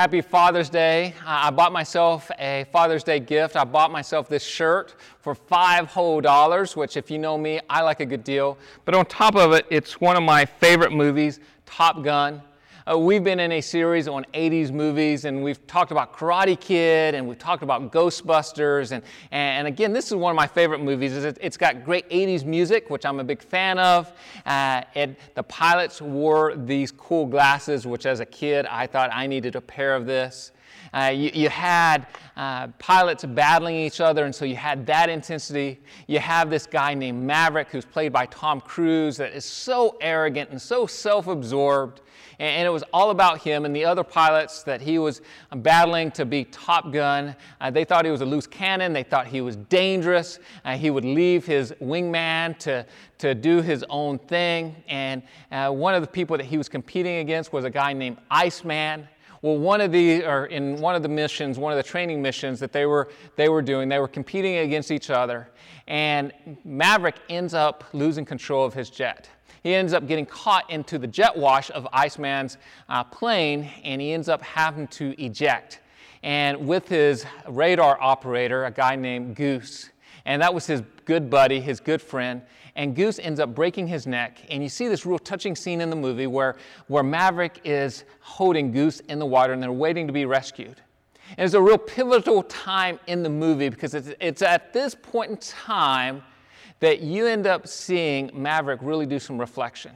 Happy Father's Day. I bought myself a Father's Day gift. I bought myself this shirt for five whole dollars, which, if you know me, I like a good deal. But on top of it, it's one of my favorite movies, Top Gun. Uh, we've been in a series on 80s movies, and we've talked about Karate Kid, and we've talked about Ghostbusters, and, and again, this is one of my favorite movies. It's got great 80s music, which I'm a big fan of. Uh, it, the pilots wore these cool glasses, which as a kid I thought I needed a pair of this. Uh, you, you, had uh, pilots battling each other, and so you had that intensity. You have this guy named Maverick, who's played by Tom Cruise, that is so arrogant and so self absorbed and it was all about him and the other pilots that he was battling to be Top Gun. Uh, they thought he was a loose cannon, they thought he was dangerous. Uh, he would leave his wingman to, to do his own thing. And uh, one of the people that he was competing against was a guy named Iceman. Well, one of the, or in one of the missions, one of the training missions that they were, they were doing, they were competing against each other. And Maverick ends up losing control of his jet he ends up getting caught into the jet wash of Iceman's uh, plane and he ends up having to eject. And with his radar operator, a guy named Goose, and that was his good buddy, his good friend. And Goose ends up breaking his neck. And you see this real touching scene in the movie where, where Maverick is holding Goose in the water and they're waiting to be rescued. And it's a real pivotal time in the movie because it's, it's at this point in time that you end up seeing Maverick really do some reflection.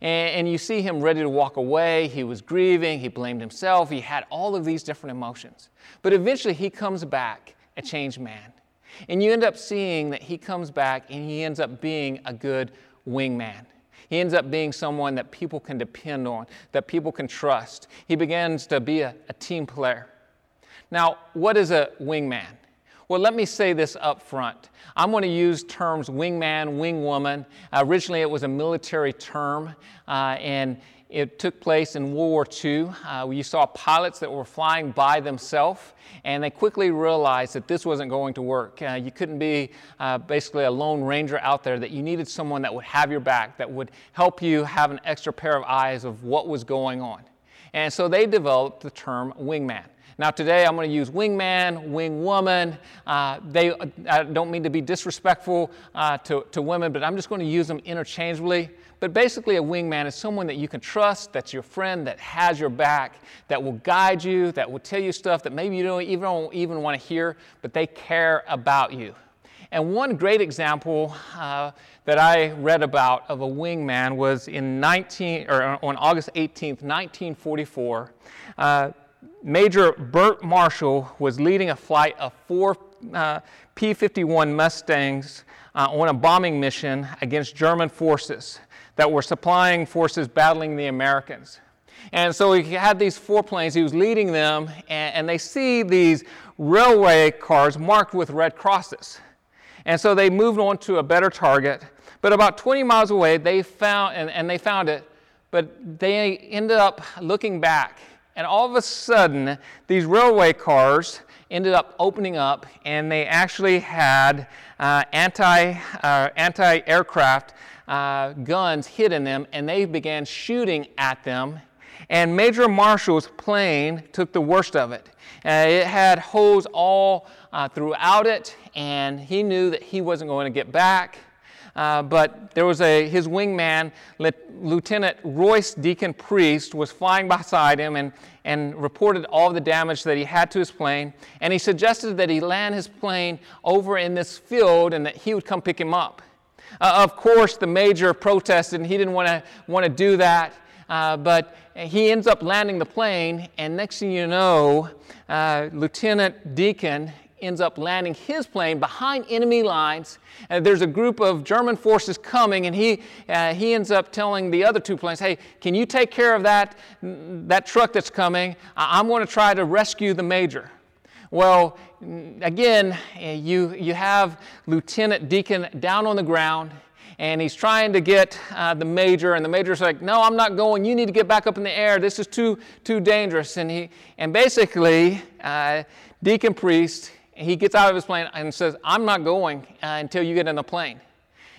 And, and, you see him ready to walk away. He was grieving, he blamed himself, he had all of these different emotions. But eventually he comes back a changed man. And you end up seeing that he comes back and he ends up being a good wingman. He ends up being someone that people can depend on, that people can trust. He begins to be a, a team player. Now, what is a wingman? Well, let me say this up front. I'm going to use terms wingman, wingwoman. Uh, originally, it was a military term, uh, and it took place in World War II. Uh, you saw pilots that were flying by themselves, and they quickly realized that this wasn't going to work. Uh, you couldn't be uh, basically a lone ranger out there, that you needed someone that would have your back, that would help you have an extra pair of eyes of what was going on. And so they developed the term wingman. Now, today I'm going to use wingman, wingwoman. Uh, they, I don't mean to be disrespectful uh, to, to women, but I'm just going to use them interchangeably. But basically, a wingman is someone that you can trust, that's your friend, that has your back, that will guide you, that will tell you stuff that maybe you don't even, don't even want to hear, but they care about you. And one great example uh, that I read about of a wingman was in 19, or on August 18th, 1944. Uh, Major Bert Marshall was leading a flight of four uh, P 51 Mustangs uh, on a bombing mission against German forces that were supplying forces battling the Americans. And so he had these four planes, he was leading them, and, and they see these railway cars marked with red crosses. And so they moved on to a better target. But about 20 miles away, they found, and, and they found it, but they ended up looking back and all of a sudden, these railway cars ended up opening up, and they actually had uh, anti, uh, anti-aircraft uh, guns hit in them, and they began shooting at them. And Major Marshall's plane took the worst of it. Uh, it had holes all uh, throughout it, and he knew that he wasn't going to get back. Uh, but there was a his wingman, Lieutenant Royce Deacon Priest, was flying beside him and, and reported all the damage that he had to his plane. And he suggested that he land his plane over in this field and that he would come pick him up. Uh, of course, the major protested and he didn't want to want to do that. Uh, but he ends up landing the plane, and next thing you know, uh, Lieutenant Deacon ends up landing his plane behind enemy lines. And there's a group of German forces coming, and he, uh, he ends up telling the other two planes, hey, can you take care of that, that truck that's coming? I'm going to try to rescue the major. Well, again, you, you have Lieutenant Deacon down on the ground and he's trying to get uh, the major, and the major's like, "No, I'm not going. You need to get back up in the air. This is too too dangerous." And he and basically, uh, Deacon Priest he gets out of his plane and says, I'm not going uh, until you get in the plane.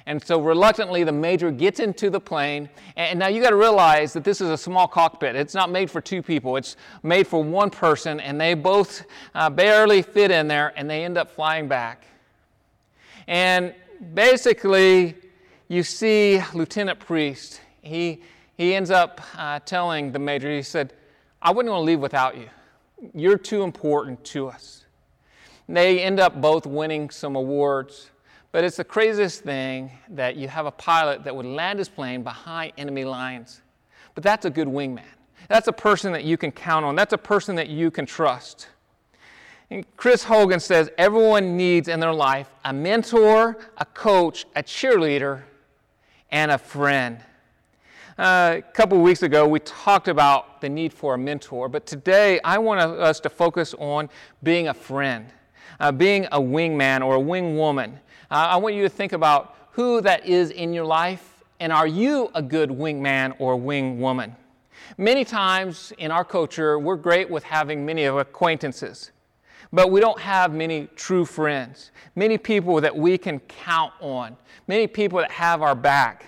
And so reluctantly, the major gets into the plane. And now you got to realize that this is a small cockpit. It's not made for two people, it's made for one person, and they both uh, barely fit in there, and they end up flying back. And basically, you see Lieutenant Priest. He, he ends up uh, telling the major, he said, I wouldn't want to leave without you. You're too important to us. They end up both winning some awards. But it's the craziest thing that you have a pilot that would land his plane behind enemy lines. But that's a good wingman. That's a person that you can count on. That's a person that you can trust. And Chris Hogan says everyone needs in their life a mentor, a coach, a cheerleader, and a friend. Uh, a couple of weeks ago, we talked about the need for a mentor, but today I want us to focus on being a friend uh, being a wingman or a wingwoman. Uh, I want you to think about who that is in your life and are you a good wingman or wingwoman? Many times in our culture, we're great with having many acquaintances, but we don't have many true friends, many people that we can count on, many people that have our back.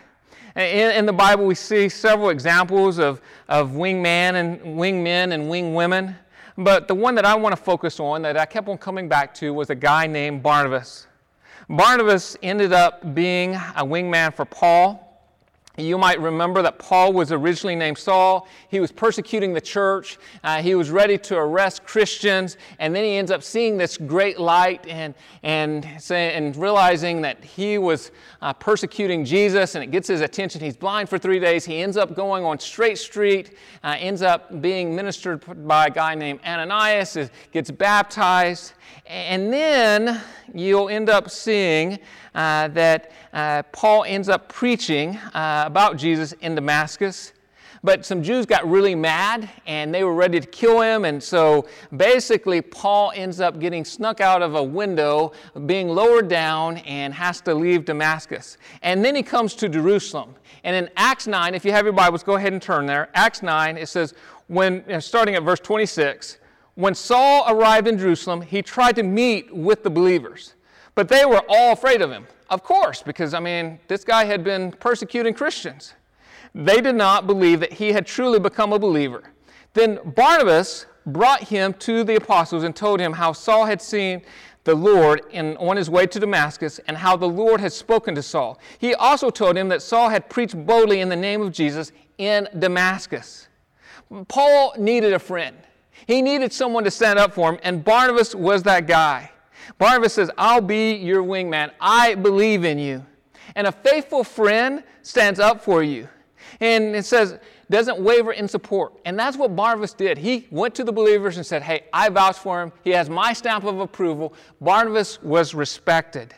In, in the Bible, we see several examples of, of wingman and wingmen and wingwomen. But the one that I want to focus on that I kept on coming back to was a guy named Barnabas. Barnabas ended up being a wingman for Paul. You might remember that Paul was originally named Saul. He was persecuting the church. Uh, he was ready to arrest Christians. And then he ends up seeing this great light and, and, say, and realizing that he was uh, persecuting Jesus and it gets his attention. He's blind for three days. He ends up going on Straight Street, uh, ends up being ministered by a guy named Ananias, gets baptized. And then you'll end up seeing uh, that uh, Paul ends up preaching uh, about Jesus in Damascus. But some Jews got really mad and they were ready to kill him. And so basically, Paul ends up getting snuck out of a window, being lowered down, and has to leave Damascus. And then he comes to Jerusalem. And in Acts 9, if you have your Bibles, go ahead and turn there. Acts 9, it says, when, starting at verse 26, when Saul arrived in Jerusalem, he tried to meet with the believers, but they were all afraid of him. Of course, because I mean, this guy had been persecuting Christians. They did not believe that he had truly become a believer. Then Barnabas brought him to the apostles and told him how Saul had seen the Lord in, on his way to Damascus and how the Lord had spoken to Saul. He also told him that Saul had preached boldly in the name of Jesus in Damascus. Paul needed a friend. He needed someone to stand up for him, and Barnabas was that guy. Barnabas says, I'll be your wingman. I believe in you. And a faithful friend stands up for you. And it says, doesn't waver in support. And that's what Barnabas did. He went to the believers and said, Hey, I vouch for him. He has my stamp of approval. Barnabas was respected.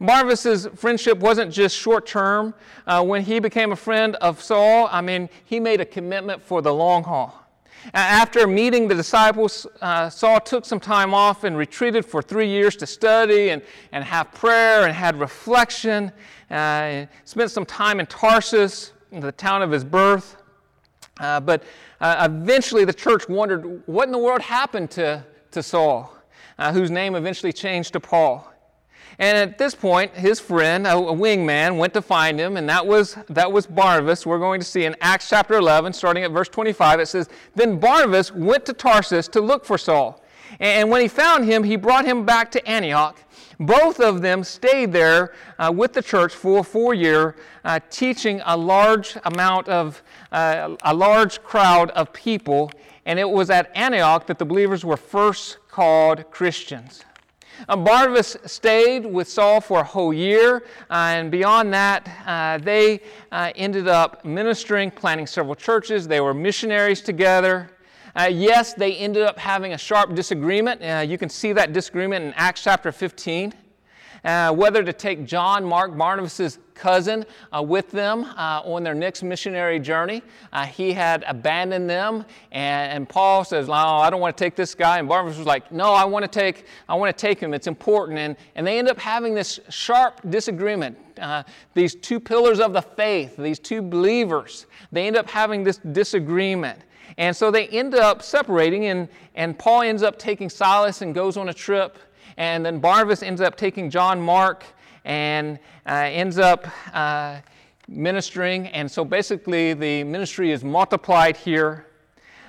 Barnabas' friendship wasn't just short term. Uh, when he became a friend of Saul, I mean, he made a commitment for the long haul. After meeting the disciples, uh, Saul took some time off and retreated for three years to study and, and have prayer and had reflection. Uh, spent some time in Tarsus, the town of his birth. Uh, but uh, eventually the church wondered what in the world happened to, to Saul, uh, whose name eventually changed to Paul. And at this point, his friend, a, a wingman, went to find him, and that was, that was Barnabas. We're going to see in Acts chapter 11, starting at verse 25, it says, Then Barnabas went to Tarsus to look for Saul. And when he found him, he brought him back to Antioch. Both of them stayed there uh, with the church for four years, uh, teaching a large amount of, uh, a large crowd of people. And it was at Antioch that the believers were first called Christians. Uh, Barnabas stayed with Saul for a whole year, uh, and beyond that, uh, they uh, ended up ministering, planting several churches. They were missionaries together. Uh, yes, they ended up having a sharp disagreement. Uh, you can see that disagreement in Acts chapter 15. Uh, whether to take John Mark, Barnabas' cousin, uh, with them uh, on their next missionary journey. Uh, he had abandoned them, and, and Paul says, "No, I don't want to take this guy." And Barnabas was like, "No, I want to take, I want to take him. It's important." And, and they end up having this sharp disagreement. Uh, these two pillars of the faith, these two believers, they end up having this disagreement. And so they end up separating, and, and Paul ends up taking Silas and goes on a trip. And then Barnabas ends up taking John Mark and uh, ends up uh, ministering. And so basically, the ministry is multiplied here.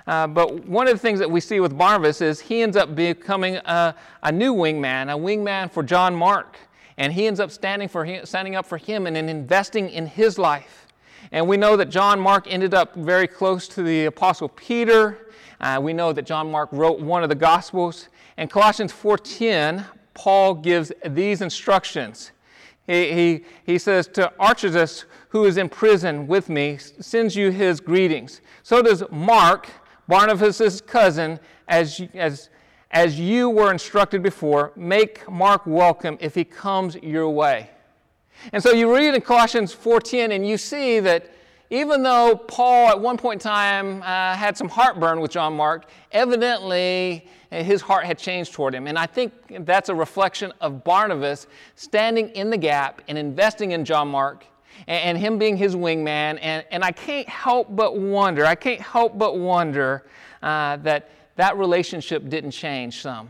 Uh, but one of the things that we see with Barnabas is he ends up becoming a, a new wingman, a wingman for John Mark. And he ends up standing, for him, standing up for him and investing in his life. And we know that John Mark ended up very close to the Apostle Peter. Uh, we know that John Mark wrote one of the Gospels. In Colossians 4.10, Paul gives these instructions. He, he, he says, To Archippus, who is in prison with me, sends you his greetings. So does Mark, Barnabas' cousin, as, as, as you were instructed before, make Mark welcome if he comes your way. And so you read in Colossians 4:10 and you see that even though Paul at one point in time uh, had some heartburn with John Mark, evidently uh, his heart had changed toward him. And I think that's a reflection of Barnabas standing in the gap and investing in John Mark and, and him being his wingman. And, and I can't help but wonder, I can't help but wonder uh, that that relationship didn't change some.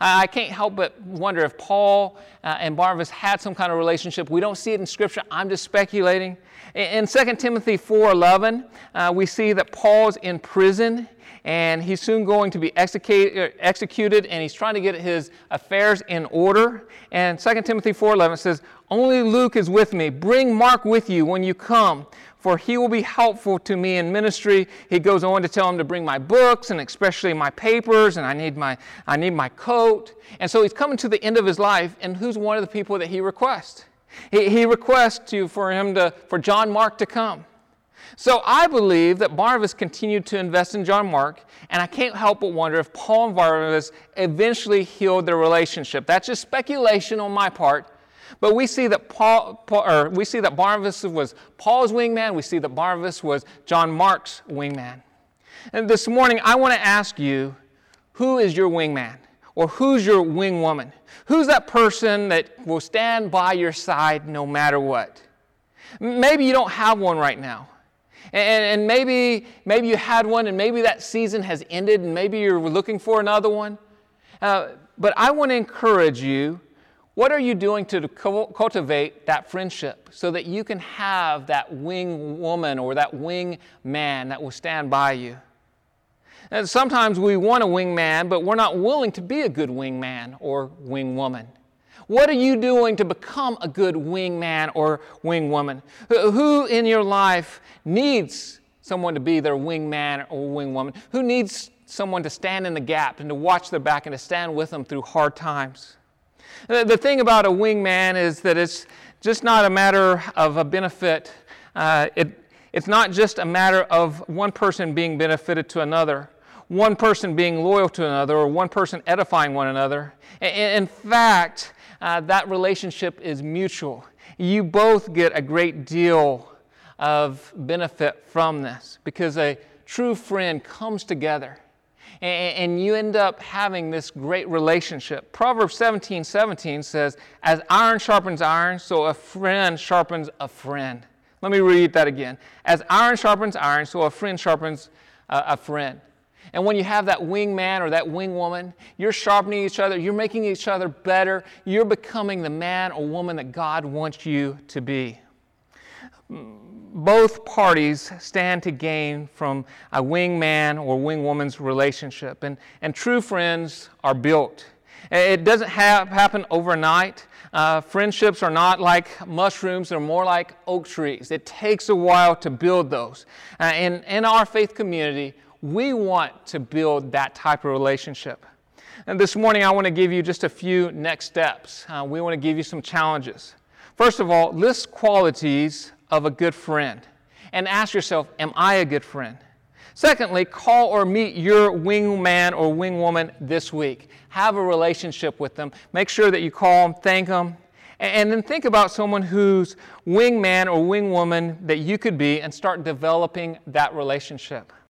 I can't help but wonder if Paul uh, and Barnabas had some kind of relationship. We don't see it in Scripture. I'm just speculating. In 2 Timothy 4.11, uh, we see that Paul's in prison and he's soon going to be executed, executed and he's trying to get his affairs in order. And 2 Timothy 4.11 says, Only Luke is with me. Bring Mark with you when you come for he will be helpful to me in ministry. He goes on to tell him to bring my books and especially my papers, and I need my, I need my coat. And so he's coming to the end of his life, and who's one of the people that he requests? He, he requests to, for him to, for John Mark to come. So I believe that Barnabas continued to invest in John Mark, and I can't help but wonder if Paul and Barnabas eventually healed their relationship. That's just speculation on my part. But we see that Paul, Paul, or we see that Barnabas was Paul's wingman. We see that Barnabas was John Mark's wingman. And this morning, I want to ask you, who is your wingman? Or who's your wingwoman? Who's that person that will stand by your side no matter what? Maybe you don't have one right now. And, and maybe, maybe you had one, and maybe that season has ended, and maybe you're looking for another one. Uh, but I want to encourage you what are you doing to cultivate that friendship so that you can have that wing woman or that wing man that will stand by you? And sometimes we want a wing man, but we're not willing to be a good wing man or wing woman. What are you doing to become a good wing man or wing woman? Who in your life needs someone to be their wing man or wing woman? Who needs someone to stand in the gap and to watch their back and to stand with them through hard times? The thing about a wingman is that it's just not a matter of a benefit. Uh, it, it's not just a matter of one person being benefited to another, one person being loyal to another, or one person edifying one another. In fact, uh, that relationship is mutual. You both get a great deal of benefit from this because a true friend comes together and, you end up having this great relationship. Proverbs 17 17 says, As iron sharpens iron, so a friend sharpens a friend. Let me read that again. As iron sharpens iron, so a friend sharpens a, a friend. And when you have that wingman or that wingwoman, you're sharpening each other, you're making each other better, you're becoming the man or woman that God wants you to be. Both parties stand to gain from a wingman or wingwoman's relationship, and, and true friends are built. It doesn't have, happen overnight. Uh, friendships are not like mushrooms, they're more like oak trees. It takes a while to build those. Uh, in, in our faith community, we want to build that type of relationship. And this morning, I want to give you just a few next steps. Uh, we want to give you some challenges. First of all, list qualities of a good friend and ask yourself, Am I a good friend? Secondly, call or meet your wingman or wingwoman this week. Have a relationship with them. Make sure that you call them, thank them, and then think about someone whose wingman or wingwoman that you could be and start developing that relationship.